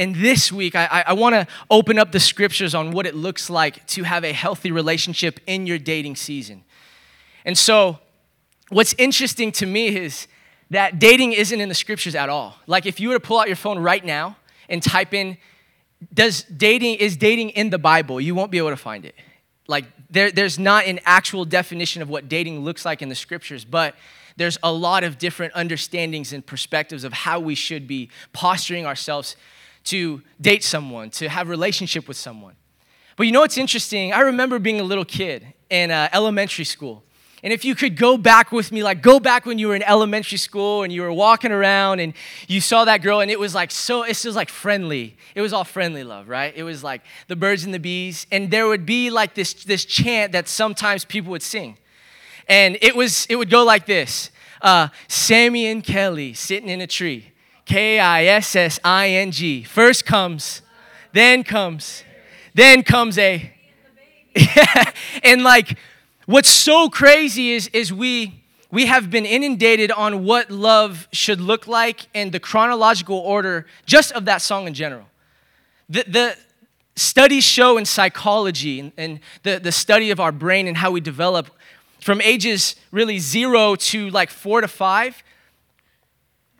And this week, I, I want to open up the scriptures on what it looks like to have a healthy relationship in your dating season. And so, what's interesting to me is that dating isn't in the scriptures at all. Like, if you were to pull out your phone right now and type in, does dating, is dating in the Bible? You won't be able to find it. Like, there, there's not an actual definition of what dating looks like in the scriptures, but there's a lot of different understandings and perspectives of how we should be posturing ourselves to date someone, to have a relationship with someone. But you know what's interesting? I remember being a little kid in uh, elementary school. And if you could go back with me, like go back when you were in elementary school and you were walking around and you saw that girl and it was like so, it was like friendly. It was all friendly love, right? It was like the birds and the bees. And there would be like this, this chant that sometimes people would sing. And it was, it would go like this uh, Sammy and Kelly sitting in a tree. K I S S I N G. First comes, then comes, then comes a. and like, what's so crazy is, is we, we have been inundated on what love should look like and the chronological order just of that song in general. The, the studies show in psychology and, and the, the study of our brain and how we develop from ages really zero to like four to five,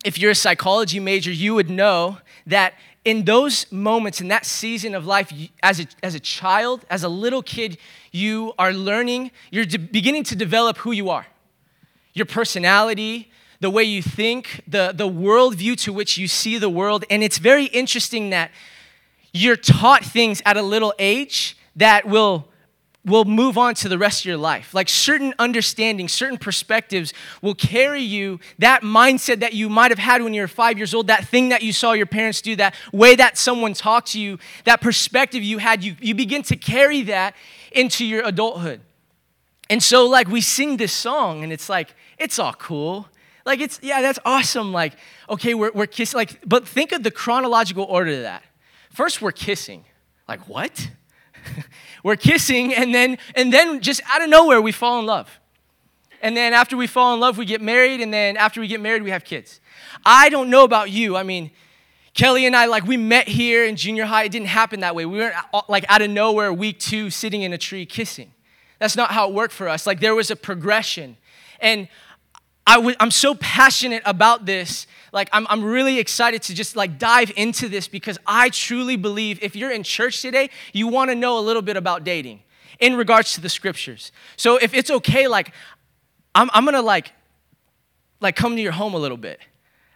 if you're a psychology major, you would know that in those moments, in that season of life, as a, as a child, as a little kid, you are learning, you're de- beginning to develop who you are. Your personality, the way you think, the, the worldview to which you see the world. And it's very interesting that you're taught things at a little age that will will move on to the rest of your life. Like certain understanding, certain perspectives will carry you that mindset that you might have had when you were five years old, that thing that you saw your parents do, that way that someone talked to you, that perspective you had, you, you begin to carry that into your adulthood. And so, like, we sing this song, and it's like, it's all cool. Like, it's, yeah, that's awesome. Like, okay, we're, we're kissing. Like, but think of the chronological order of that. First, we're kissing. Like, what? we're kissing, and then, and then just out of nowhere, we fall in love. And then after we fall in love, we get married, and then after we get married, we have kids. I don't know about you. I mean, Kelly and I, like, we met here in junior high. It didn't happen that way. We weren't, uh, like, out of nowhere, week two, sitting in a tree kissing. That's not how it worked for us. Like, there was a progression. And i w- I'm so passionate about this like I'm, I'm really excited to just like dive into this because i truly believe if you're in church today you want to know a little bit about dating in regards to the scriptures. So if it's okay like i'm, I'm gonna like like come to your home a little bit.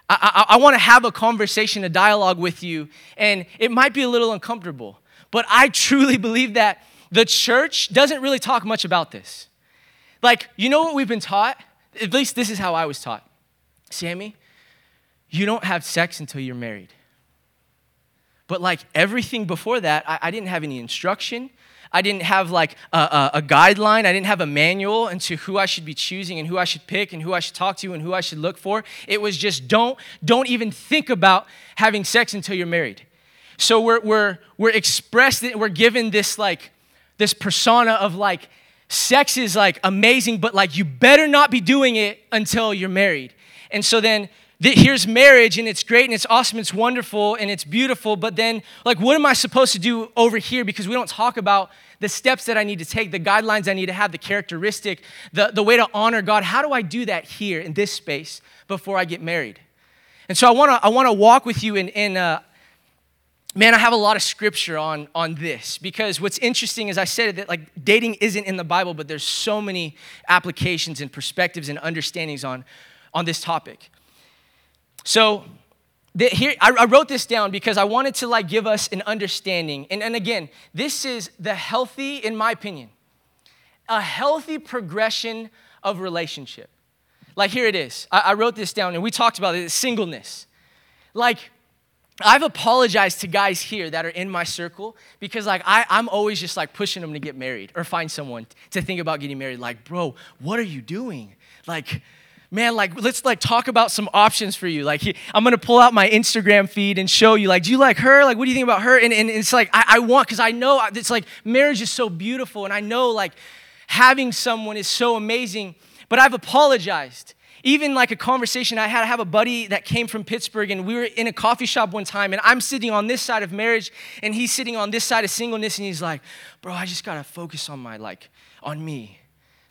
I, I, I want to have a conversation a dialogue with you and it might be a little uncomfortable but i truly believe that the church doesn't really talk much about this. Like you know what we've been taught? At least this is how i was taught. Sammy you don't have sex until you're married. But like everything before that, I, I didn't have any instruction. I didn't have like a, a, a, guideline. I didn't have a manual into who I should be choosing and who I should pick and who I should talk to and who I should look for. It was just don't, don't even think about having sex until you're married. So we're, we're, we're expressed, we're given this like, this persona of like, sex is like amazing, but like you better not be doing it until you're married. And so then here's marriage and it's great and it's awesome, it's wonderful and it's beautiful, but then, like, what am I supposed to do over here? Because we don't talk about the steps that I need to take, the guidelines I need to have, the characteristic, the, the way to honor God. How do I do that here in this space before I get married? And so I wanna, I wanna walk with you in, in uh, man, I have a lot of scripture on, on this because what's interesting is I said that like dating isn't in the Bible, but there's so many applications and perspectives and understandings on, on this topic. So the, here, I, I, wrote this down because I wanted to like give us an understanding. And, and again, this is the healthy, in my opinion, a healthy progression of relationship. Like here it is. I, I wrote this down and we talked about it, singleness. Like I've apologized to guys here that are in my circle because like I, I'm always just like pushing them to get married or find someone to think about getting married. Like, bro, what are you doing? Like, man, like, let's like talk about some options for you. Like, I'm gonna pull out my Instagram feed and show you, like, do you like her? Like, what do you think about her? And, and it's like, I, I want, because I know it's like marriage is so beautiful, and I know like having someone is so amazing, but I've apologized. even like a conversation I had, I have a buddy that came from Pittsburgh, and we were in a coffee shop one time, and I'm sitting on this side of marriage, and he's sitting on this side of singleness, and he's like, Bro, I just gotta focus on my, like, on me,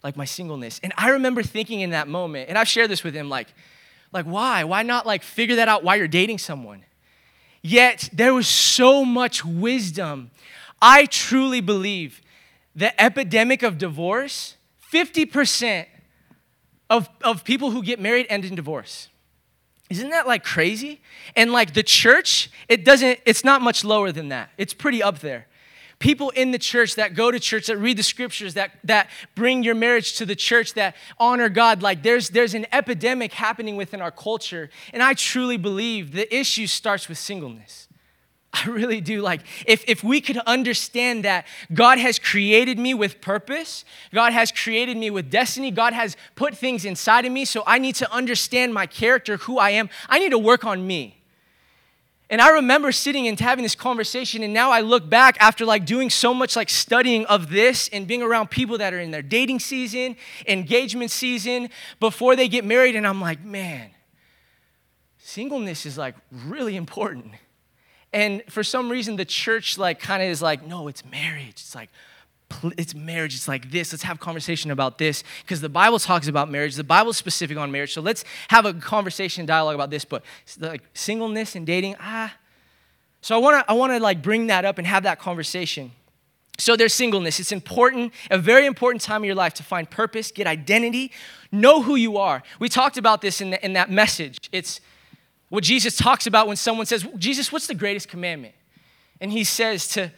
like my singleness. And I remember thinking in that moment, and I've shared this with him, like, like why? Why not like figure that out while you're dating someone? Yet there was so much wisdom. I truly believe the epidemic of divorce, 50% of, of people who get married end in divorce. Isn't that like crazy? And like the church, it doesn't, it's not much lower than that. It's pretty up there people in the church that go to church that read the scriptures that that bring your marriage to the church that honor god like there's there's an epidemic happening within our culture and i truly believe the issue starts with singleness I really do. Like, if, if we could understand that God has created me with purpose, God has created me with destiny, God has put things inside of me, so I need to understand my character, who I am. I need to work on me. And I remember sitting and having this conversation, and now I look back after like doing so much like studying of this and being around people that are in their dating season, engagement season, before they get married, and I'm like, man, singleness is like really important. And for some reason, the church like kind of is like, no, it's marriage. It's like, it's marriage. It's like this. Let's have conversation about this because the Bible talks about marriage. The Bible's specific on marriage. So let's have a conversation, dialogue about this. But like singleness and dating, ah. So I want to I want to like bring that up and have that conversation. So there's singleness. It's important, a very important time of your life to find purpose, get identity, know who you are. We talked about this in, the, in that message. It's what Jesus talks about when someone says, Jesus, what's the greatest commandment? And he says to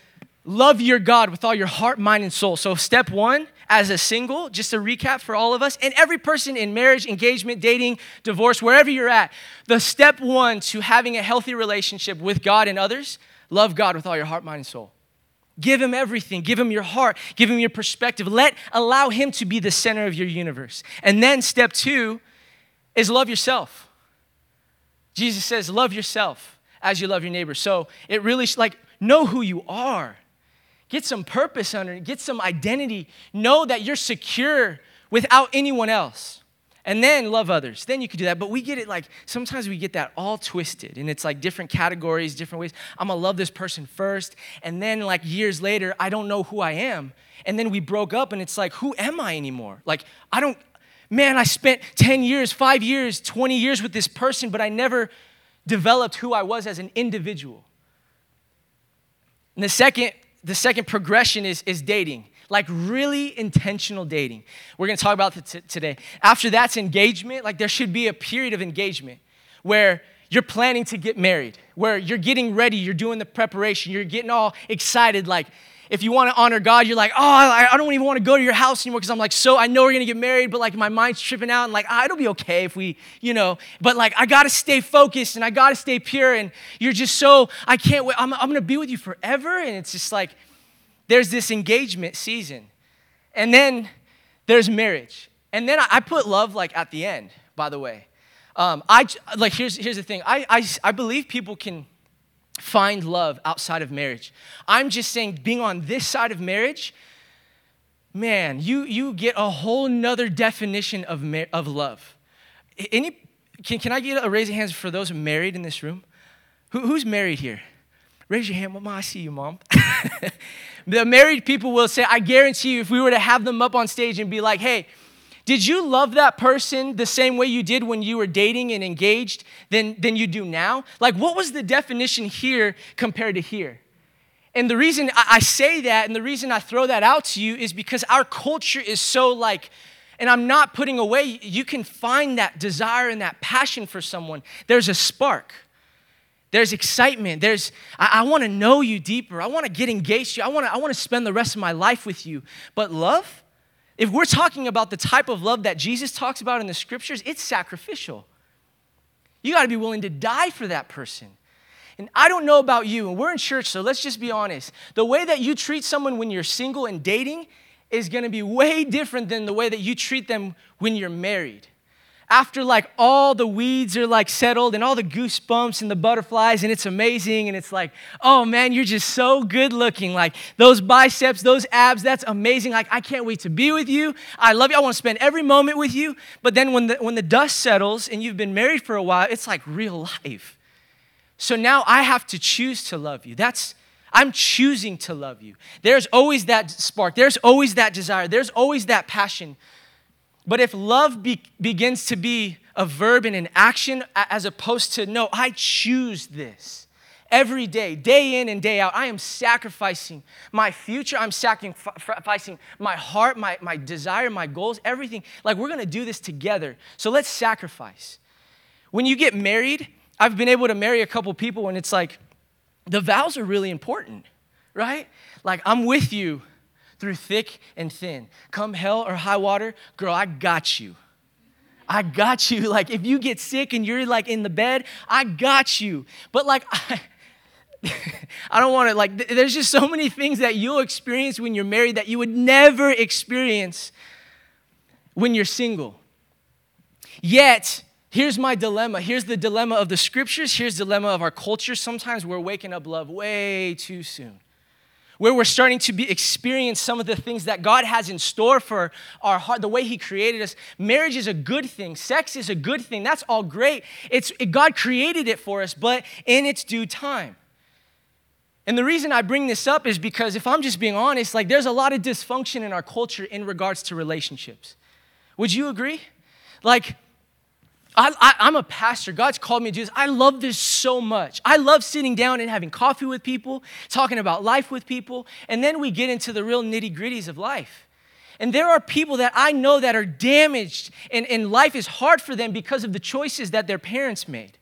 Love your God with all your heart, mind, and soul. So, step one, as a single, just a recap for all of us, and every person in marriage, engagement, dating, divorce, wherever you're at, the step one to having a healthy relationship with God and others, love God with all your heart, mind, and soul. Give him everything. Give him your heart. Give him your perspective. Let allow him to be the center of your universe. And then step 2 is love yourself. Jesus says, "Love yourself as you love your neighbor." So, it really like know who you are. Get some purpose under it, get some identity. Know that you're secure without anyone else. And then love others. Then you could do that. But we get it like sometimes we get that all twisted and it's like different categories, different ways. I'm gonna love this person first. And then like years later, I don't know who I am. And then we broke up and it's like, who am I anymore? Like, I don't, man, I spent 10 years, five years, 20 years with this person, but I never developed who I was as an individual. And the second the second progression is, is dating, like really intentional dating. We're gonna talk about that t- today. After that's engagement, like there should be a period of engagement where you're planning to get married, where you're getting ready, you're doing the preparation, you're getting all excited, like, if you want to honor God, you're like, oh, I don't even want to go to your house anymore because I'm like, so I know we're gonna get married, but like my mind's tripping out and like, ah, it'll be okay if we, you know, but like I gotta stay focused and I gotta stay pure and you're just so, I can't wait, I'm, I'm gonna be with you forever. And it's just like, there's this engagement season. And then there's marriage. And then I put love like at the end, by the way. Um, I, like, here's, here's the thing I, I, I believe people can find love outside of marriage. I'm just saying, being on this side of marriage, man, you, you get a whole nother definition of, mar- of love. Any, can, can I get a raise of hands for those married in this room? Who, who's married here? Raise your hand, Mama. I see you, Mom. the married people will say, I guarantee you, if we were to have them up on stage and be like, hey, did you love that person the same way you did when you were dating and engaged than, than you do now? Like, what was the definition here compared to here? And the reason I say that and the reason I throw that out to you is because our culture is so like, and I'm not putting away, you can find that desire and that passion for someone. There's a spark. There's excitement. There's, I, I want to know you deeper. I want to get engaged to you. I want to I wanna spend the rest of my life with you. But love, if we're talking about the type of love that Jesus talks about in the scriptures, it's sacrificial. You got to be willing to die for that person. And I don't know about you, and we're in church, so let's just be honest. The way that you treat someone when you're single and dating is going to be way different than the way that you treat them when you're married. After like all the weeds are like settled and all the goosebumps and the butterflies and it's amazing and it's like oh man you're just so good looking like those biceps those abs that's amazing like i can't wait to be with you i love you i want to spend every moment with you but then when the when the dust settles and you've been married for a while it's like real life so now i have to choose to love you that's I'm choosing to love you. There's always that spark. There's always that desire. There's always that passion. But if love be, begins to be a verb and an action as opposed to, no, I choose this every day, day in and day out, I am sacrificing my future. I'm sacrificing my heart, my, my desire, my goals, everything. Like, we're gonna do this together. So let's sacrifice. When you get married, I've been able to marry a couple people and it's like, the vows are really important, right? Like, I'm with you through thick and thin. Come hell or high water, girl, I got you. I got you. Like, if you get sick and you're like in the bed, I got you. But like, I, I don't want to, like, there's just so many things that you'll experience when you're married that you would never experience when you're single. Yet, here's my dilemma. Here's the dilemma of the scriptures. Here's the dilemma of our culture. Sometimes we're waking up love way too soon where we're starting to be, experience some of the things that God has in store for our heart, the way He created us. Marriage is a good thing, sex is a good thing. That's all great. It's, it, God created it for us, but in its due time. And the reason I bring this up is because if I'm just being honest, like there's a lot of dysfunction in our culture in regards to relationships. Would you agree? Like, I, am a pastor. God's called me to do this. I love this so much. I love sitting down and having coffee with people, talking about life with people, and then we get into the real nitty gritties of life. And there are people that I know that are damaged, and, and life is hard for them because of the choices that their parents made.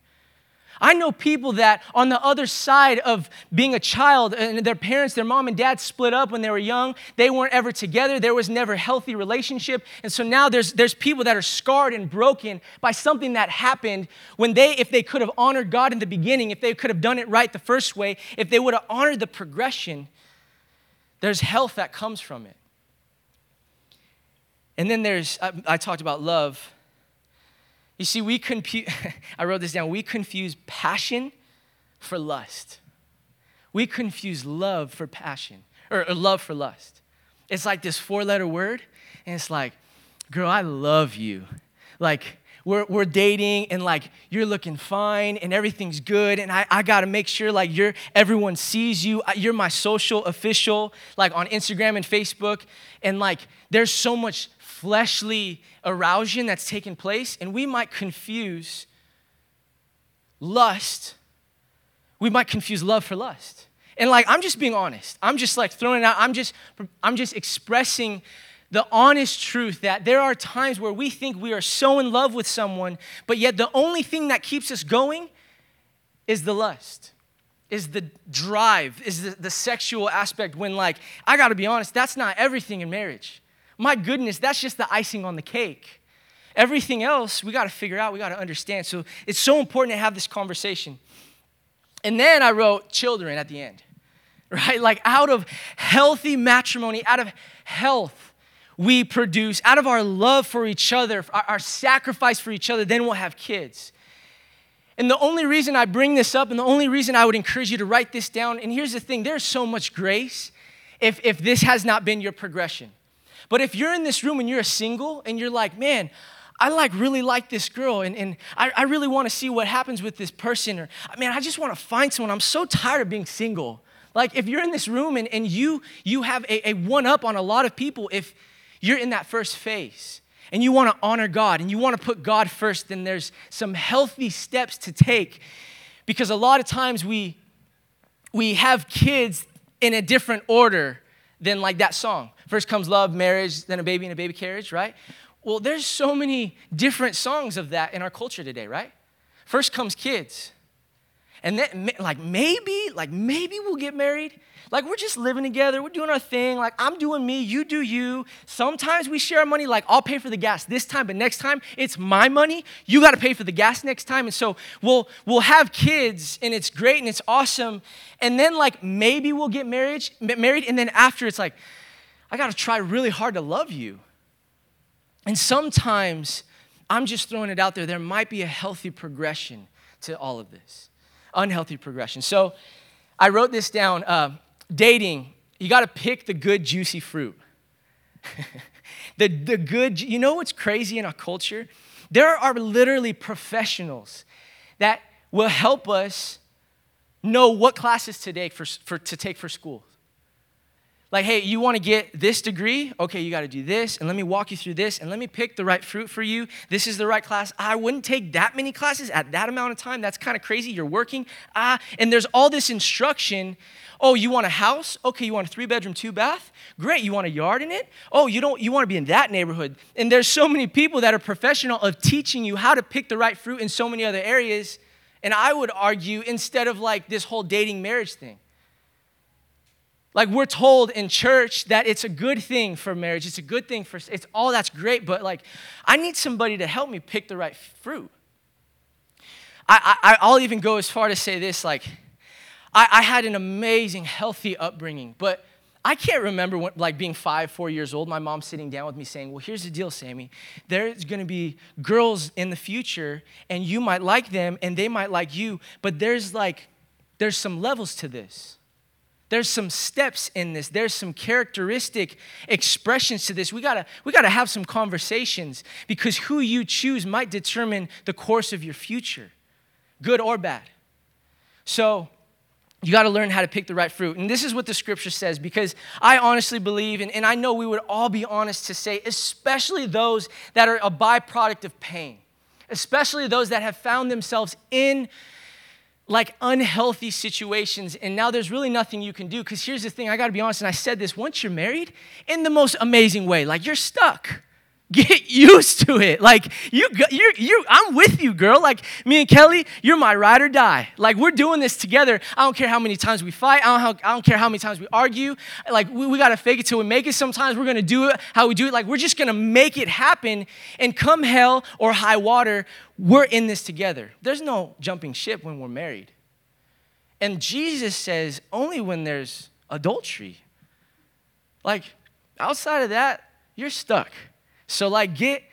I know people that on the other side of being a child and their parents, their mom and dad split up when they were young. They weren't ever together. There was never healthy relationship. And so now there's, there's people that are scarred and broken by something that happened when they, if they could have honored God in the beginning, if they could have done it right the first way, if they would have honored the progression, there's health that comes from it. And then there's, I, I talked about love. You see, we confuse, I wrote this down, we confuse passion for lust. We confuse love for passion, or, or love for lust. It's like this four letter word, and it's like, girl, I love you. Like, we're, we're dating and like you're looking fine and everything's good and I, I gotta make sure like you're everyone sees you you're my social official like on instagram and facebook and like there's so much fleshly arousal that's taking place, and we might confuse lust, we might confuse love for lust. And like, I'm just being honest. I'm just like throwing it out. I'm just, I'm just expressing the honest truth that there are times where we think we are so in love with someone, but yet the only thing that keeps us going is the lust, is the drive, is the, the sexual aspect. When, like, I gotta be honest, that's not everything in marriage. My goodness, that's just the icing on the cake. Everything else we got to figure out, we got to understand. So it's so important to have this conversation. And then I wrote children at the end, right? Like out of healthy matrimony, out of health, we produce, out of our love for each other, our, our sacrifice for each other, then we'll have kids. And the only reason I bring this up, and the only reason I would encourage you to write this down, and here's the thing there's so much grace if, if this has not been your progression. But if you're in this room and you're a single and you're like, man, I like really like this girl and, and I, I really want to see what happens with this person, or man, I just want to find someone. I'm so tired of being single. Like if you're in this room and, and you you have a, a one up on a lot of people, if you're in that first phase and you want to honor God and you want to put God first, then there's some healthy steps to take. Because a lot of times we we have kids in a different order than like that song. First comes love, marriage, then a baby in a baby carriage, right? Well, there's so many different songs of that in our culture today, right? First comes kids. And then, like, maybe, like, maybe we'll get married. Like, we're just living together. We're doing our thing. Like, I'm doing me, you do you. Sometimes we share money. Like, I'll pay for the gas this time, but next time it's my money. You got to pay for the gas next time. And so we'll we'll have kids, and it's great and it's awesome. And then, like, maybe we'll get married. Married, and then after, it's like, I got to try really hard to love you. And sometimes I'm just throwing it out there. There might be a healthy progression to all of this, unhealthy progression. So I wrote this down. Uh, dating, you got to pick the good, juicy fruit. the, the good, you know what's crazy in our culture? There are literally professionals that will help us know what classes to take for, for, to take for school. Like, hey, you want to get this degree? Okay, you got to do this, and let me walk you through this, and let me pick the right fruit for you. This is the right class. I wouldn't take that many classes at that amount of time. That's kind of crazy. You're working. Ah, and there's all this instruction. Oh, you want a house? Okay, you want a three bedroom, two bath? Great. You want a yard in it? Oh, you don't. You want to be in that neighborhood? And there's so many people that are professional of teaching you how to pick the right fruit in so many other areas. And I would argue instead of like this whole dating marriage thing. Like we're told in church that it's a good thing for marriage, it's a good thing for it's all that's great, but like I need somebody to help me pick the right fruit. I, I will even go as far to say this: like I, I had an amazing, healthy upbringing, but I can't remember when, like being five, four years old, my mom sitting down with me saying, Well, here's the deal, Sammy. There's gonna be girls in the future, and you might like them, and they might like you, but there's like, there's some levels to this. There's some steps in this. There's some characteristic expressions to this. We gotta, we gotta have some conversations because who you choose might determine the course of your future, good or bad. So, you got to learn how to pick the right fruit. And this is what the scripture says because I honestly believe, and, and I know we would all be honest to say, especially those that are a byproduct of pain, especially those that have found themselves in like unhealthy situations and now there's really nothing you can do. Because here's the thing i got to be honest and i said this once you're married in the most amazing way like you're stuck get used to it. Like you you you i'm with you girl. Like me and kelly you're my ride or die. Like we're doing this together. I don't care how many times we fight. I don't, I don't care how many times we argue. Like we, we got to fake it till we make it sometimes. We're gonna do it how we do it. Like we're just gonna make it happen. And come hell or high water we're in this together. There's no jumping ship when we're married. And jesus says only when there's adultery. Like outside of that you're stuck so like get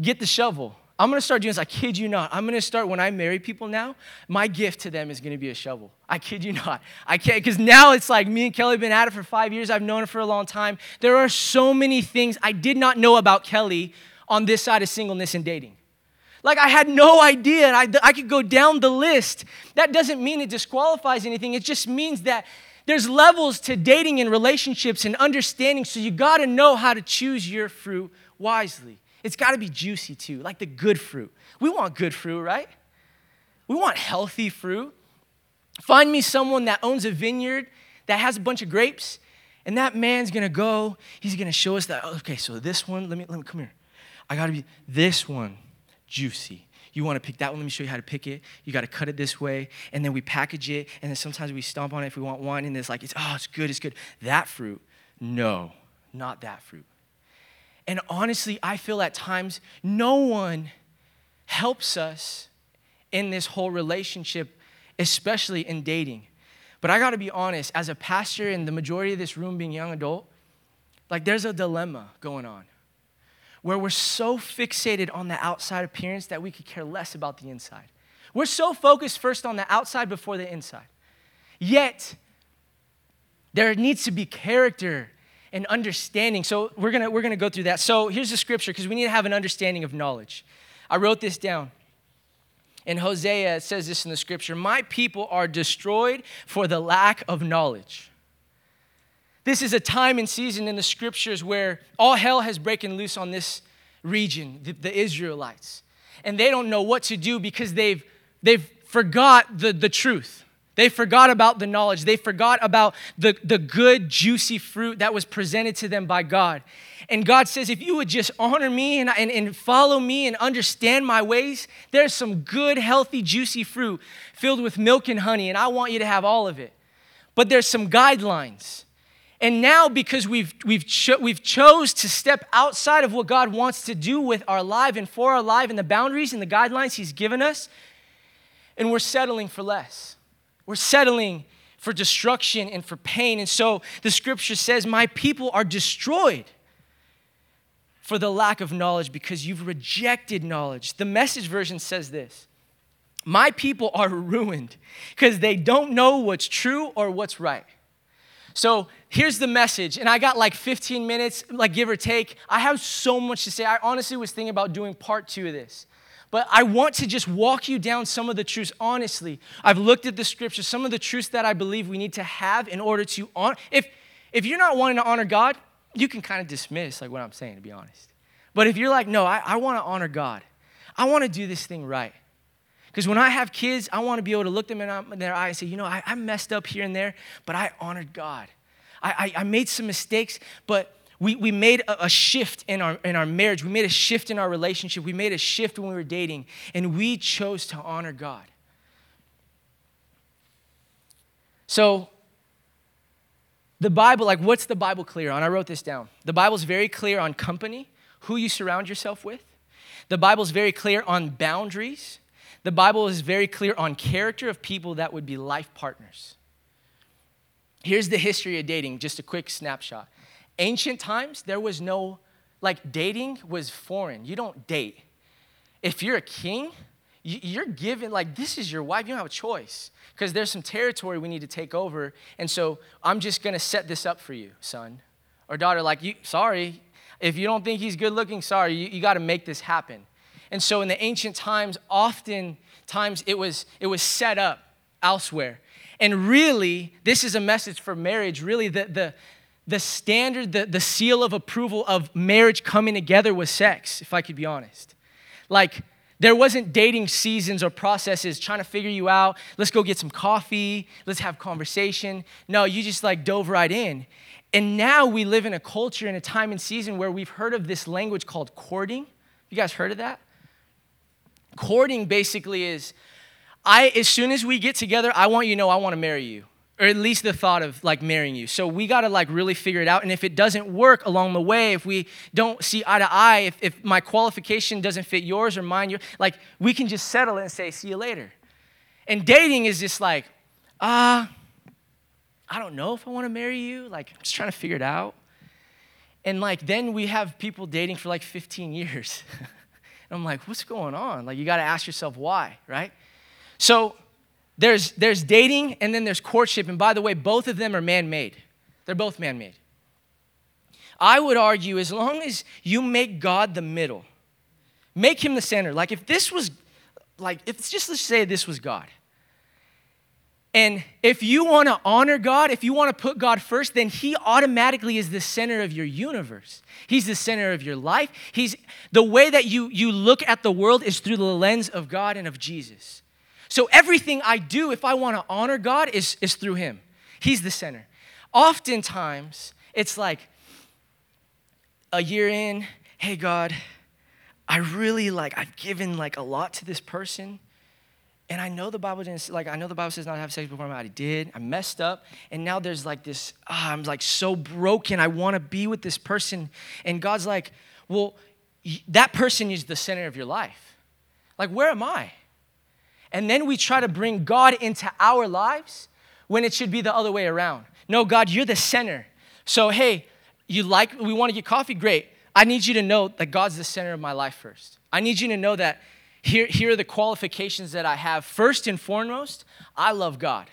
get the shovel. I'm gonna start doing this. I kid you not. I'm gonna start when I marry people now. My gift to them is gonna be a shovel. I kid you not. I can't because now it's like me and Kelly have been at it for five years. I've known her for a long time. There are so many things I did not know about Kelly on this side of singleness and dating. Like I had no idea, and I, I could go down the list. That doesn't mean it disqualifies anything. It just means that there's levels to dating and relationships and understanding. So you got to know how to choose your fruit wisely. It's got to be juicy too, like the good fruit. We want good fruit, right? We want healthy fruit. Find me someone that owns a vineyard that has a bunch of grapes, and that man's gonna go, he's gonna show us that, oh, okay, so this one, let me, let me come here. I gotta be, this one, juicy. You wanna pick that one, let me show you how to pick it. You gotta cut it this way, and then we package it, and then sometimes we stomp on it if we want wine, and it's like, it's, oh, it's good, it's good. That fruit, no, not that fruit. And honestly, I feel at times no one helps us in this whole relationship, especially in dating. But I gotta be honest, as a pastor and the majority of this room being young adult, like there's a dilemma going on where we're so fixated on the outside appearance that we could care less about the inside. We're so focused first on the outside before the inside. Yet, there needs to be character and understanding. So we're gonna we're gonna go through that. So here's the scripture because we need to have an understanding of knowledge. I wrote this down. In Hosea, says this in the scripture My people are destroyed for the lack of knowledge. This is a time and season in the scriptures where all hell has broken loose on this region, the, the Israelites. And they don't know what to do because they've, they've forgot the, the truth. They forgot about the knowledge. They forgot about the, the good, juicy fruit that was presented to them by God. And God says, if you would just honor me and, and, and follow me and understand my ways, there's some good, healthy, juicy fruit filled with milk and honey, and I want you to have all of it. But there's some guidelines. And now, because we've, we've, cho- we've chose to step outside of what God wants to do with our life and for our life and the boundaries and the guidelines He's given us, and we're settling for less. We're settling for destruction and for pain. And so the scripture says, My people are destroyed. for the lack of knowledge because you've rejected knowledge. The message version says this My people are ruined because they don't know what's true or what's right. So here's the message, and I got like 15 minutes, like give or take. I have so much to say. I honestly was thinking about doing part two of this. But I want to just walk you down some of the truths honestly. I've looked at the scriptures, some of the truths that I believe we need to have in order to honor. If, if you're not wanting to honor God, you can kind of dismiss like what I'm saying, to be honest. But if you're like, no, I, I want to honor God, I want to do this thing right. Because when I have kids, I want to be able to look them in their eye and say, you know, I, I messed up here and there, but I honored God. I, I, I made some mistakes, but we, we made a, a, shift in our, in our marriage. We made a shift in our relationship. We made a shift when we were dating, and we chose to honor God. So, the Bible, like, what's the Bible clear on? I wrote this down. The Bible's very clear on company, who you surround yourself with. The Bible's very clear on boundaries. The Bible is very clear on character of people that would be life partners. Here's the history of dating, just a quick snapshot ancient times, there was no, like, dating was foreign. You don't date. If you're a king, you're given, like, this is your wife. You don't have a choice because there's some territory we need to take over. And so I'm just going to set this up for you, son or daughter. Like, you, sorry, if you don't think he's good looking, sorry, you, you got to make this happen. And so in the ancient times, often times it was, it was set up elsewhere. And really, this is a message for marriage. Really, the, the, the standard, the, the seal of approval of marriage coming together was sex, if I could be honest. Like, there wasn't dating seasons or processes trying to figure you out. Let's go get some coffee. Let's have conversation. No, you just like dove right in. And now we live in a culture in a time and season where we've heard of this language called courting. You guys heard of that? Courting basically is I as soon as we get together, I want you to know I want to marry you or at least the thought of like marrying you. So we got to like really figure it out. And if it doesn't work along the way, if we don't see eye to eye, if, if my qualification doesn't fit yours or mine, like we can just settle and say, see you later. And dating is just like, ah, uh, I don't know if I want to marry you. Like, I'm just trying to figure it out. And like, then we have people dating for like 15 years. and I'm like, what's going on? Like, you got to ask yourself why, right? So there's, there's dating and then there's courtship. And by the way, both of them are man made. They're both man made. I would argue as long as you make God the middle, make him the center. Like if this was, like, if it's just let's say this was God. And if you want to honor God, if you want to put God first, then He automatically is the center of your universe. He's the center of your life. He's the way that you, you look at the world is through the lens of God and of Jesus. So everything I do, if I want to honor God, is, is through Him. He's the center. Oftentimes, it's like a year in, hey, God, I really like, I've given like a lot to this person. And I know the Bible didn't, like, I know the Bible says not to have sex before I did. I messed up. And now there's like this, oh, I'm like so broken. I want to be with this person. And God's like, well, that person is the center of your life. Like, where am I? And then we try to bring God into our lives when it should be the other way around. No, God, you're the center. So, hey, you like, we want to get coffee? Great. I need you to know that God's the center of my life first. I need you to know that here, here are the qualifications that I have. First and foremost, I love God.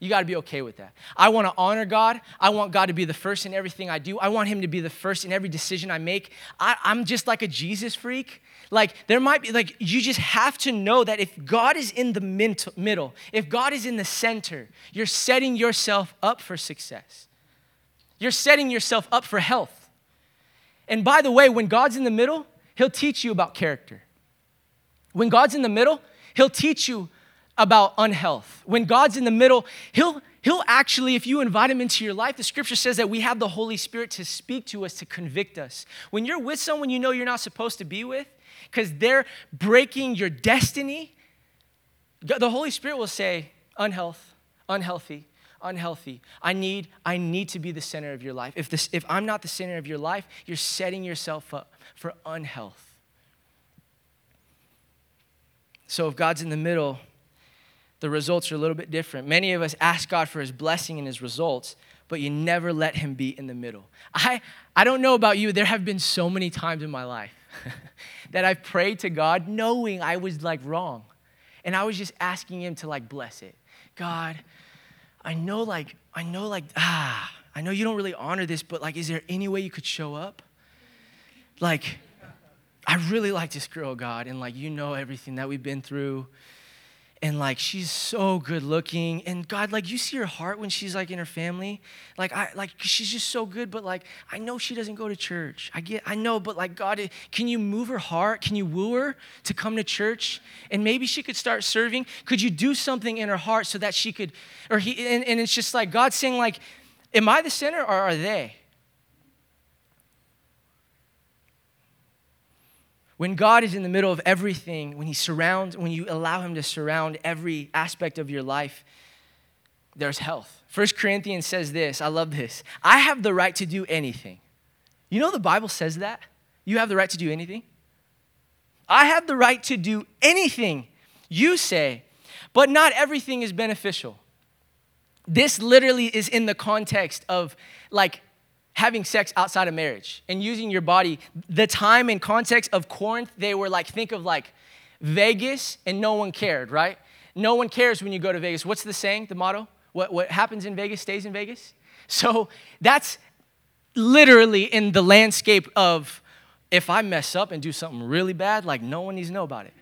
You got to be okay with that. I want to honor God. I want God to be the first in everything I do. I want Him to be the first in every decision I make. I, am just like a Jesus freak. Like, there might be, like, you just have to know that if God is in the middle, if God is in the center, you're setting yourself up for success. You're setting yourself up for health. And by the way, when God's in the middle, He'll teach you about character. When God's in the middle, He'll teach you about unhealth. When God's in the middle, He'll He'll actually, if you invite him into your life, the scripture says that we have the Holy Spirit to speak to us, to convict us. When you're with someone you know you're not supposed to be with, because they're breaking your destiny, the Holy Spirit will say, unhealth, unhealthy, unhealthy. I need, I need to be the center of your life. If, this, if I'm not the center of your life, you're setting yourself up for unhealth. So if God's in the middle, the results are a little bit different. Many of us ask God for his blessing and his results, but you never let him be in the middle. I, I don't know about you, there have been so many times in my life that I've prayed to God knowing I was like wrong. And I was just asking him to like bless it. God, I know like, I know like, ah, I know you don't really honor this, but like, is there any way you could show up? Like, I really like this girl, God, and like, you know everything that we've been through and like she's so good looking and god like you see her heart when she's like in her family? Like i like she's just so good but like i know she doesn't go to church. I get i know but like god can you move her heart? Can you woo her to come to church? And maybe she could start serving. Could you do something in her heart so that she could or he and, and it's just like god saying like am i the sinner or are they When God is in the middle of everything, when He surrounds, when you allow Him to surround every aspect of your life, there's health. First Corinthians says this, I love this. I have the right to do anything. You know the Bible says that? You have the right to do anything? I have the right to do anything you say, but not everything is beneficial. This literally is in the context of like having sex outside of marriage and using your body. The time and context of Corinth, they were like, think of like Vegas and no one cared, right? No one cares when you go to Vegas. What's the saying, the motto? What, what happens in Vegas stays in Vegas? So that's literally in the landscape of if I mess up and do something really bad, like no one needs to know about it.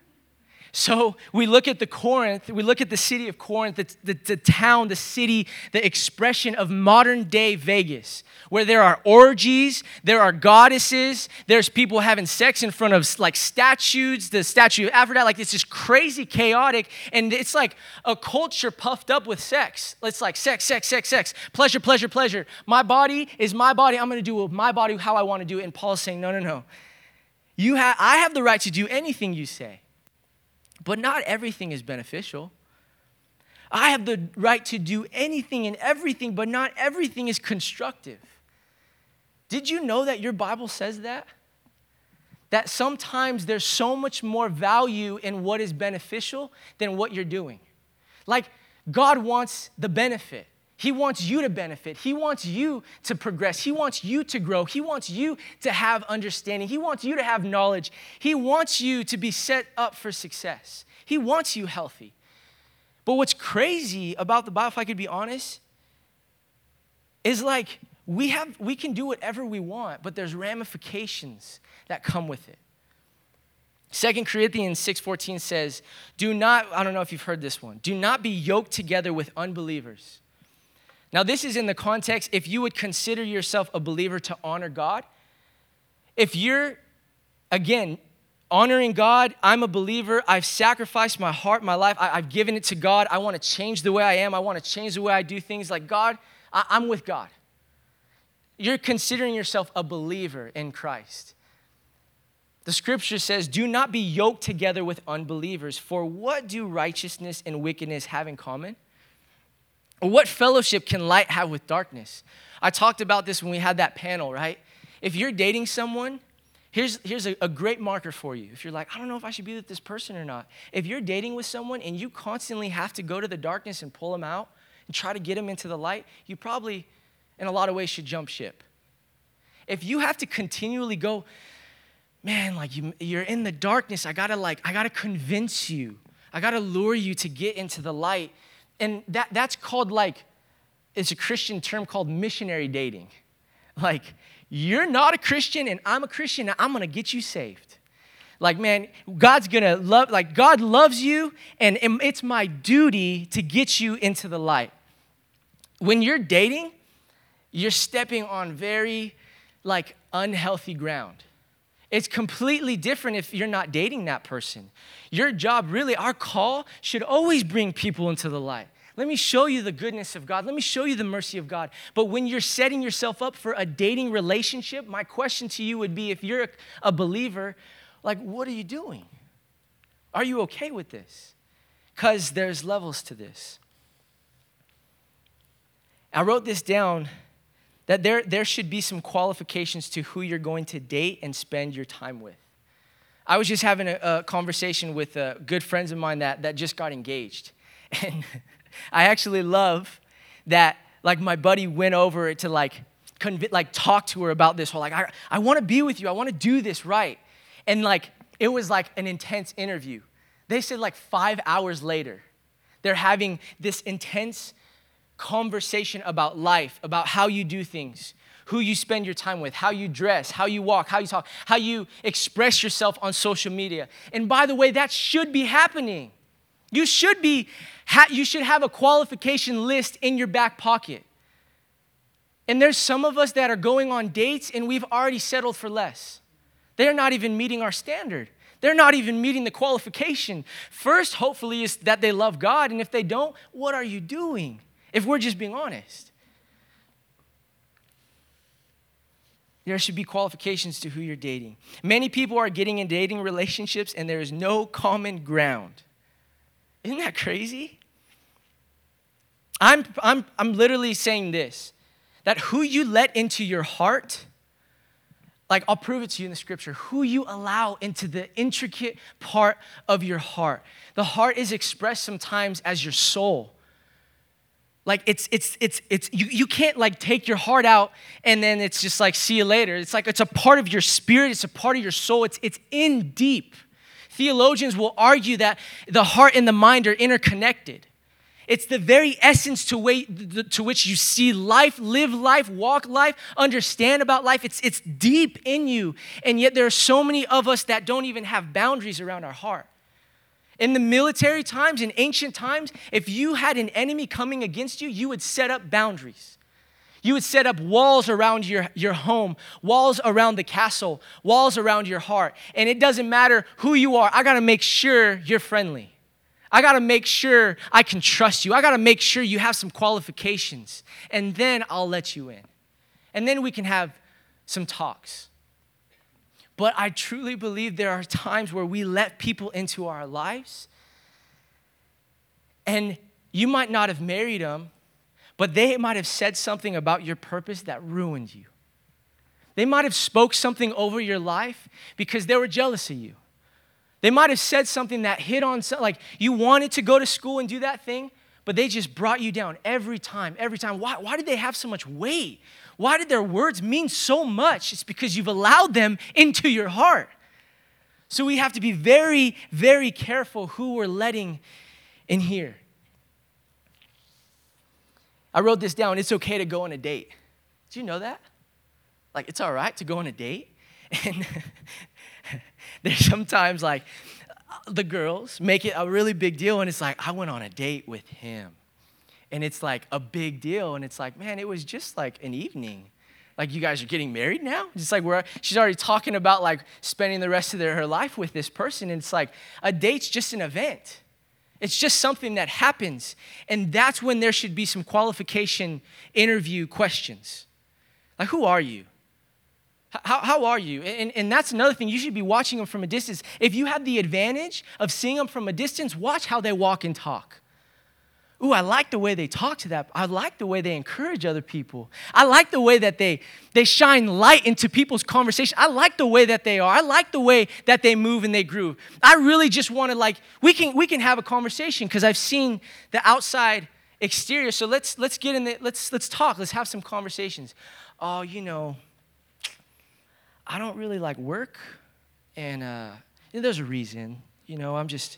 So we look at the Corinth, we look at the city of Corinth, the, the, the, town, the city, the expression of modern day Vegas, where there are orgies, there are goddesses, there's people having sex in front of like statues, the statue of Aphrodite, like it's just crazy chaotic. And it's like a culture puffed up with sex. It's like sex, sex, sex, sex, pleasure, pleasure, pleasure. My body is my body. I'm gonna do with my body how I wanna do it. And Paul's saying, no, no, no. You have, I have the right to do anything you say. But not everything is beneficial. I have the right to do anything and everything, but not everything is constructive. Did you know that your Bible says that? That sometimes there's so much more value in what is beneficial than what you're doing. Like, God wants the benefit. He wants you to benefit. He wants you to progress. He wants you to grow. He wants you to have understanding. He wants you to have knowledge. He wants you to be set up for success. He wants you healthy. But what's crazy about the Bible, if I could be honest, is like we have we can do whatever we want, but there's ramifications that come with it. Second Corinthians 6:14 says, "Do not, I don't know if you've heard this one. Do not be yoked together with unbelievers." Now, this is in the context if you would consider yourself a believer to honor God. If you're, again, honoring God, I'm a believer, I've sacrificed my heart, my life, I, have given it to God, I want to change the way I am, I want to change the way I do things. Like, God, I'm with God. You're considering yourself a believer in Christ. The scripture says, Do not be yoked together with unbelievers, for what do righteousness and wickedness have in common? What fellowship can light have with darkness? I talked about this when we had that panel, right? If you're dating someone, here's, here's a, a, great marker for you. If you're like, I don't know if I should be with this person or not. If you're dating with someone and you constantly have to go to the darkness and pull them out and try to get them into the light, you probably, in a lot of ways, should jump ship. If you have to continually go, man, like you, you're in the darkness, I gotta like, I gotta convince you, I gotta lure you to get into the light and that, that's called like, it's a Christian term called missionary dating. Like, you're not a Christian and I'm a Christian, and I'm gonna get you saved. Like, man, God's gonna love, like, God loves you, and it's my duty to get you into the light. When you're dating, you're stepping on very, like, unhealthy ground. It's completely different if you're not dating that person. Your job, really, our call should always bring people into the light. Let me show you the goodness of God. Let me show you the mercy of God. But when you're setting yourself up for a dating relationship, my question to you would be if you're a believer, like, what are you doing? Are you okay with this? Because there's levels to this. I wrote this down that there, there should be some qualifications to who you're going to date and spend your time with. I was just having a, a conversation with uh, good friends of mine that, that just got engaged. And I actually love that, like, my buddy went over to, like, conv- like talk to her about this whole, like, I, I want to be with you. I want to do this right. And, like, it was like an intense interview. They said, like, five hours later, they're having this intense conversation about life, about how you do things, who you spend your time with, how you dress, how you walk, how you talk, how you express yourself on social media. And by the way, that should be happening. You should be you should have a qualification list in your back pocket. And there's some of us that are going on dates and we've already settled for less. They're not even meeting our standard. They're not even meeting the qualification. First, hopefully, is that they love God. And if they don't, what are you doing? If we're just being honest, there should be qualifications to who you're dating. Many people are getting in dating relationships and there is no common ground. Isn't that crazy? I'm, I'm, I'm literally saying this that who you let into your heart like, I'll prove it to you in the scripture who you allow into the intricate part of your heart. The heart is expressed sometimes as your soul. Like it's it's it's it's you, you can't like take your heart out and then it's just like see you later. It's like it's a part of your spirit, it's a part of your soul, it's it's in deep. Theologians will argue that the heart and the mind are interconnected. It's the very essence to, way, to which you see life, live life, walk life, understand about life. It's, it's deep in you. And yet there are so many of us that don't even have boundaries around our heart. In the military times, in ancient times, if you had an enemy coming against you, you would set up boundaries. You would set up walls around your, your home, walls around the castle, walls around your heart. And it doesn't matter who you are, I gotta make sure you're friendly. I got to make sure I can trust you. I got to make sure you have some qualifications. And then I'll let you in. And then we can have some talks. But I truly believe there are times where we let people into our lives. And you might not have married them, but they might have said something about your purpose that ruined you. They might have spoke something over your life because they were jealous of you. They might have said something that hit on, like you wanted to go to school and do that thing, but they just brought you down every time, every time. Why, why did they have so much weight? Why did their words mean so much? It's because you've allowed them into your heart. So we have to be very, very careful who we're letting in here. I wrote this down. It's okay to go on a date. Do you know that? Like, it's all right to go on a date. And there's sometimes like the girls make it a really big deal, and it's like, I went on a date with him. And it's like a big deal, and it's like, man, it was just like an evening. Like you guys are getting married now? Just like where she's already talking about like spending the rest of their, her life with this person. And it's like a date's just an event. It's just something that happens. And that's when there should be some qualification interview questions. Like, who are you? How, how are you? And, and that's another thing. You should be watching them from a distance. If you have the advantage of seeing them from a distance, watch how they walk and talk. Ooh, I like the way they talk to that. I like the way they encourage other people. I like the way that they, they shine light into people's conversation. I like the way that they are. I like the way that they move and they groove. I really just want to like, we can, we can have a conversation because I've seen the outside exterior. So let's, let's get in the, let's, let's talk. Let's have some conversations. Oh, you know, I don't really like work, and uh, there's a reason. You know, I'm just,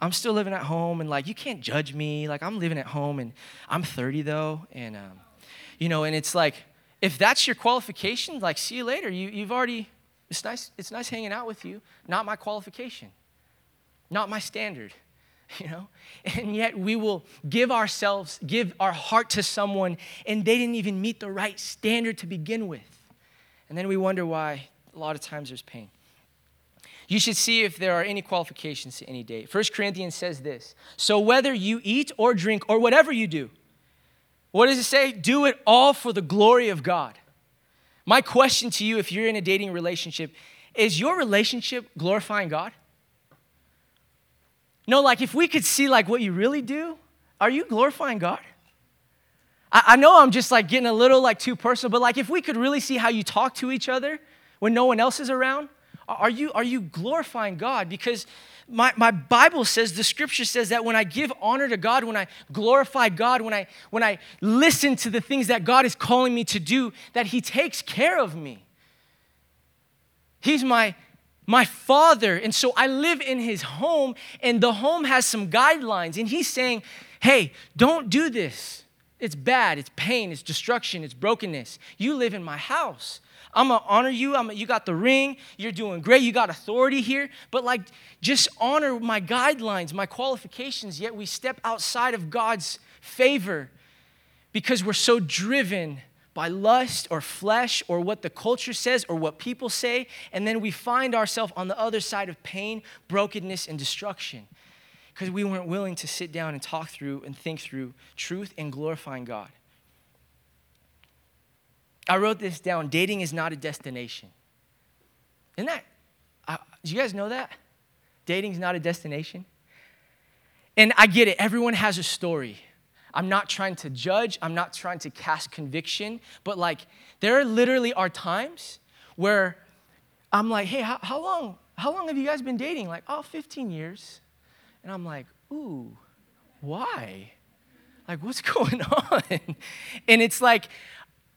I'm still living at home, and like, you can't judge me. Like, I'm living at home, and I'm 30 though, and um, you know, and it's like, if that's your qualification, like, see you later. You, you've already, it's nice, it's nice hanging out with you. Not my qualification, not my standard you know and yet we will give ourselves give our heart to someone and they didn't even meet the right standard to begin with and then we wonder why a lot of times there's pain. You should see if there are any qualifications to any date. 1 Corinthians says this So whether you eat or drink or whatever you do, what does it say? Do it all for the glory of God. My question to you, if you're in a dating relationship, is your relationship glorifying God? No, like if we could see like what you really do, are you glorifying God? I, I know I'm just like getting a little like too personal, but like if we could really see how you talk to each other when no one else is around, Are you, are you glorifying God? Because my, my Bible says, the scripture says that when I give honor to God, when I glorify God, when I, when I listen to the things that God is calling me to do, that He takes care of me. He's my, my father. And so I live in His home, and the home has some guidelines. And He's saying, hey, don't do this. It's bad, it's pain, it's destruction, it's brokenness. You live in my house. I'm gonna honor you. I'm, you got the ring. You're doing great. You got authority here. But like, just honor my guidelines, my qualifications. Yet we step outside of God's favor because we're so driven by lust or flesh or what the culture says or what people say. And then we find ourselves on the other side of pain, brokenness, and destruction because we weren't willing to sit down and talk through and think through truth and glorifying God. I wrote this down dating is not a destination. Isn't that, uh, do you guys know that? Dating is not a destination. And I get it, everyone has a story. I'm not trying to judge, I'm not trying to cast conviction, but like there literally are times where I'm like, hey, how, how long, how long have you guys been dating? Like, oh, 15 years. And I'm like, ooh, why? Like, what's going on? And it's like,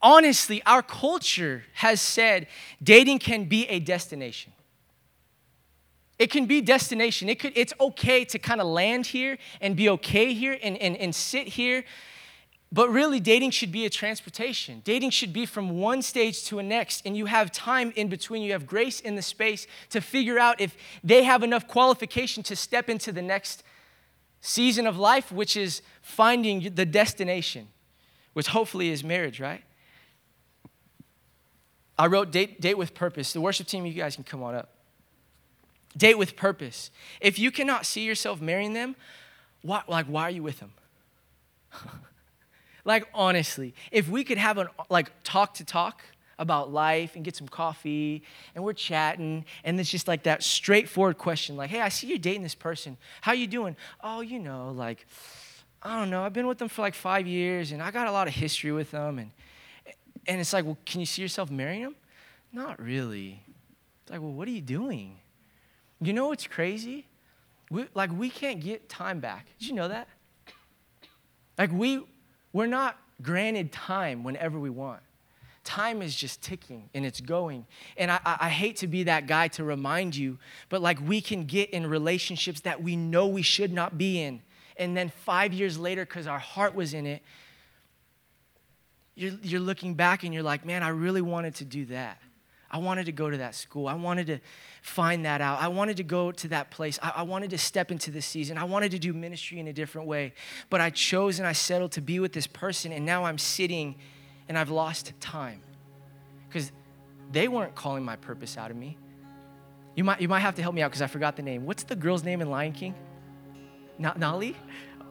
honestly, our culture has said dating can be a destination. It can be destination. It could, it's okay to kind of land here and be okay here and, and, and sit here. But really, dating should be a transportation. Dating should be from one stage to a next, and you have time in between. You have grace in the space to figure out if they have enough qualification to step into the next season of life, which is finding the destination, which hopefully is marriage, right? I wrote date, date with purpose. The worship team, you guys can come on up. Date with purpose. If you cannot see yourself marrying them, why, like, why are you with them? like, honestly, if we could have a like talk to talk about life and get some coffee and we're chatting and it's just like that straightforward question like hey i see you're dating this person how you doing oh you know like i don't know i've been with them for like five years and i got a lot of history with them and and it's like, well, can you see yourself marrying them?" Not really. It's like, well, what are you doing? You know what's crazy? We, like, we can't get time back. Did you know that? Like, we, we're not granted time whenever we want. Time is just ticking and it's going. And I, I hate to be that guy to remind you, but like we can get in relationships that we know we should not be in. And then five years later, because our heart was in it, you're, you're looking back and you're like, man, I really wanted to do that. I wanted to go to that school. I wanted to find that out. I wanted to go to that place. I, I, wanted to step into this season. I wanted to do ministry in a different way. But I chose and I settled to be with this person, and now I'm sitting and I've lost time. Because they weren't calling my purpose out of me. You might, you might have to help me out because I forgot the name. What's the girl's name in Lion King? Na- Nali?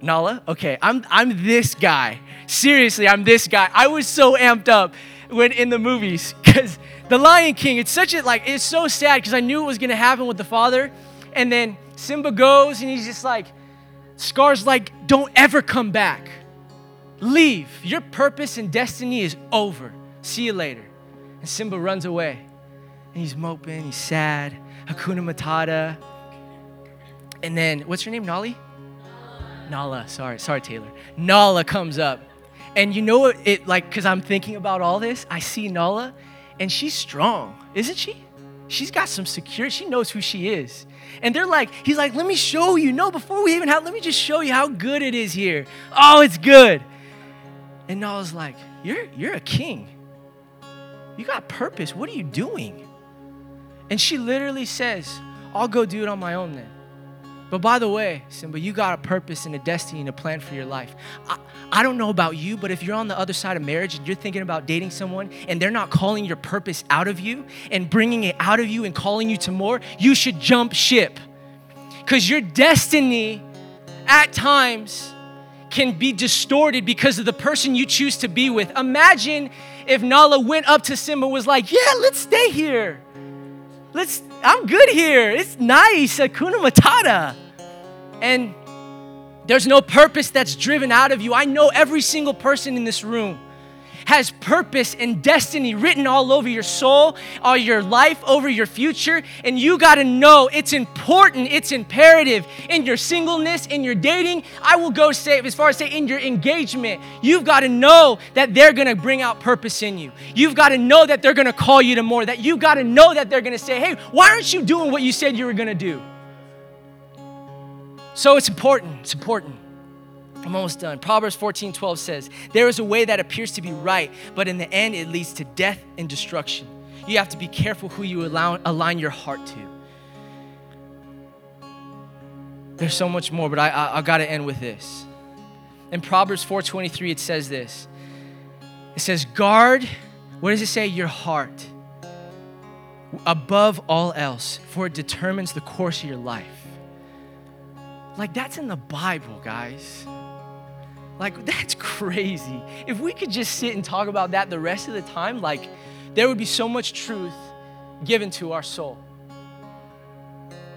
Nala? Okay, I'm, I'm this guy. Seriously, I'm this guy. I was so amped up when in the movies because the Lion King, it's such a, like, it's so sad because I knew it was to happen with the father. And then Simba goes and he's just like, Scar's like, don't ever come back. Leave. Your purpose and destiny is over. See you later. And Simba runs away. And he's moping, he's sad. Hakuna Matata. And then, what's your name, Nolly? Nala, sorry, sorry, Taylor. Nala comes up. And you know it like, because I'm thinking about all this, I see Nala, and she's strong, isn't she? She's got some security. She knows who she is. And they're like, he's like, let me show you. No, before we even have, let me just show you how good it is here. Oh, it's good. And Nala's like, you're, you're a king. You got purpose. What are you doing? And she literally says, I'll go do it on my own then. But by the way, Simba, you got a purpose and a destiny and a plan for your life. I, I don't know about you, but if you're on the other side of marriage and you're thinking about dating someone and they're not calling your purpose out of you and bringing it out of you and calling you to more, you should jump ship. Because your destiny at times can be distorted because of the person you choose to be with. Imagine if Nala went up to Simba was like, "Yeah, let's stay here. Let's I'm good here. It's nice. Hakuna Matata. And there's no purpose that's driven out of you. I know every single person in this room. Has purpose and destiny written all over your soul, all your life, over your future. And you got to know it's important, it's imperative in your singleness, in your dating. I will go say, as far as say, in your engagement, you've got to know that they're going to bring out purpose in you. You've got to know that they're going to call you to more, that you've got to know that they're going to say, hey, why aren't you doing what you said you were going to do? So it's important. It's important. I'm almost done. Proverbs 14 12 says, There is a way that appears to be right, but in the end it leads to death and destruction. You have to be careful who you allow, align your heart to. There's so much more, but I, I, I got to end with this. In Proverbs 4:23, it says this. It says, guard, what does it say? Your heart above all else, for it determines the course of your life. Like that's in the Bible, guys. Like, that's crazy. If we could just sit and talk about that the rest of the time, like, there would be so much truth given to our soul.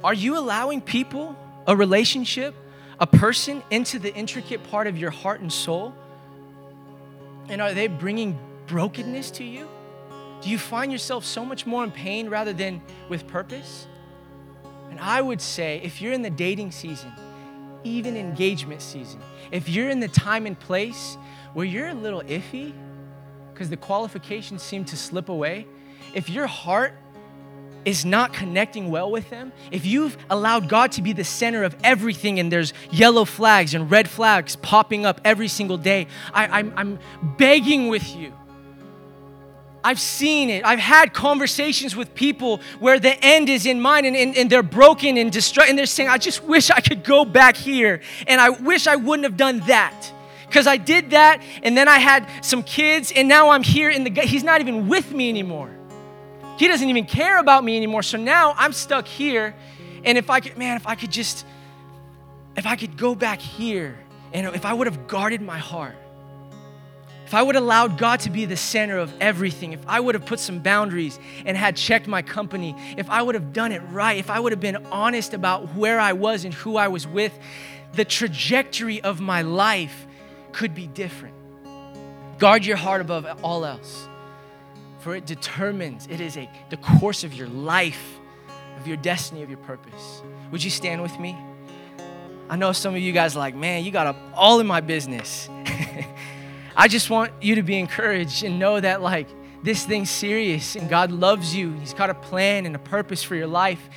Are you allowing people, a relationship, a person into the intricate part of your heart and soul? And are they bringing brokenness to you? Do you find yourself so much more in pain rather than with purpose? And I would say, if you're in the dating season, even engagement season, if you're in the time and place where you're a little iffy because the qualifications seem to slip away, if your heart is not connecting well with them, if you've allowed God to be the center of everything and there's yellow flags and red flags popping up every single day, I, I'm begging with you I've seen it. I've had conversations with people where the end is in mind and, and, and they're broken and distraught and they're saying, I just wish I could go back here and I wish I wouldn't have done that. Because I did that and then I had some kids and now I'm here and the he's not even with me anymore. He doesn't even care about me anymore. So now I'm stuck here. And if I could, man, if I could just, if I could go back here and if I would have guarded my heart, if I would have allowed God to be the center of everything, if I would have put some boundaries and had checked my company, if I would have done it right, if I would have been honest about where I was and who I was with, the trajectory of my life could be different. Guard your heart above all else, for it determines, it is a, the course of your life, of your destiny, of your purpose. Would you stand with me? I know some of you guys are like, man, you got all in my business. I just want you to be encouraged and know that, like, this thing's serious and God loves you. He's got a plan and a purpose for your life.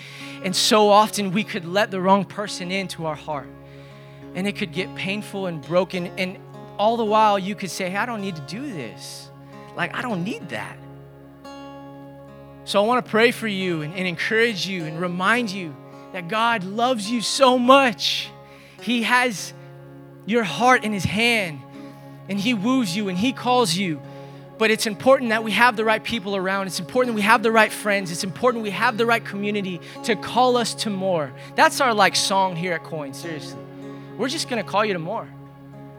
And so often we could let the wrong person into our heart and it could get painful and broken. And all the while you could say, hey, I don't need to do this. Like, I don't need that. So I want to pray for you and, and encourage you and remind you that God loves you so much. He has your heart in His hand and He woos you and He calls you. But it's important that we have the right people around. It's important that we have the right friends. It's important we have the right community to call us to more. That's our like song here at Coin, seriously. We're just gonna call you to more.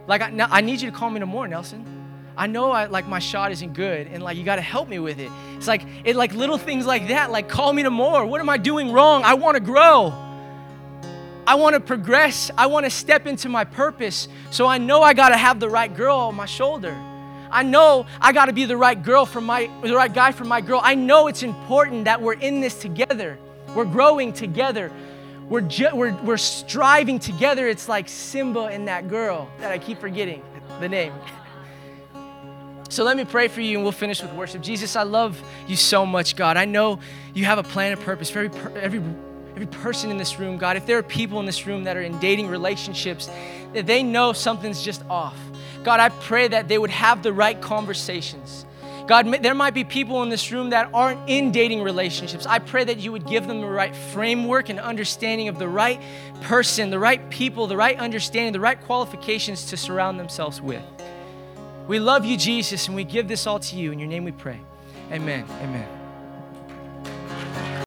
Like I, I need you to call me to more, Nelson. I know I like my shot isn't good and like you got to help me with it. It's like it like little things like that like call me to more. What am I doing wrong? I want to grow. I want to progress. I want to step into my purpose. So I know I got to have the right girl on my shoulder. I know I got to be the right girl for my the right guy for my girl. I know it's important that we're in this together. We're growing together. We're, ju- we're, we're striving together. It's like Simba and that girl that I keep forgetting the name. So let me pray for you and we'll finish with worship. Jesus, I love you so much, God. I know you have a plan and purpose for every, every every person in this room, God, if there are people in this room that are in dating relationships, that they know something's just off. God, I pray that they would have the right conversations. God, there might be people in this room that aren't in dating relationships. I pray that you would give them the right framework and understanding of the right person, the right people, the right understanding, the right qualifications to surround themselves with. We love you, Jesus, and we give this all to you. In your name we pray. Amen. Amen.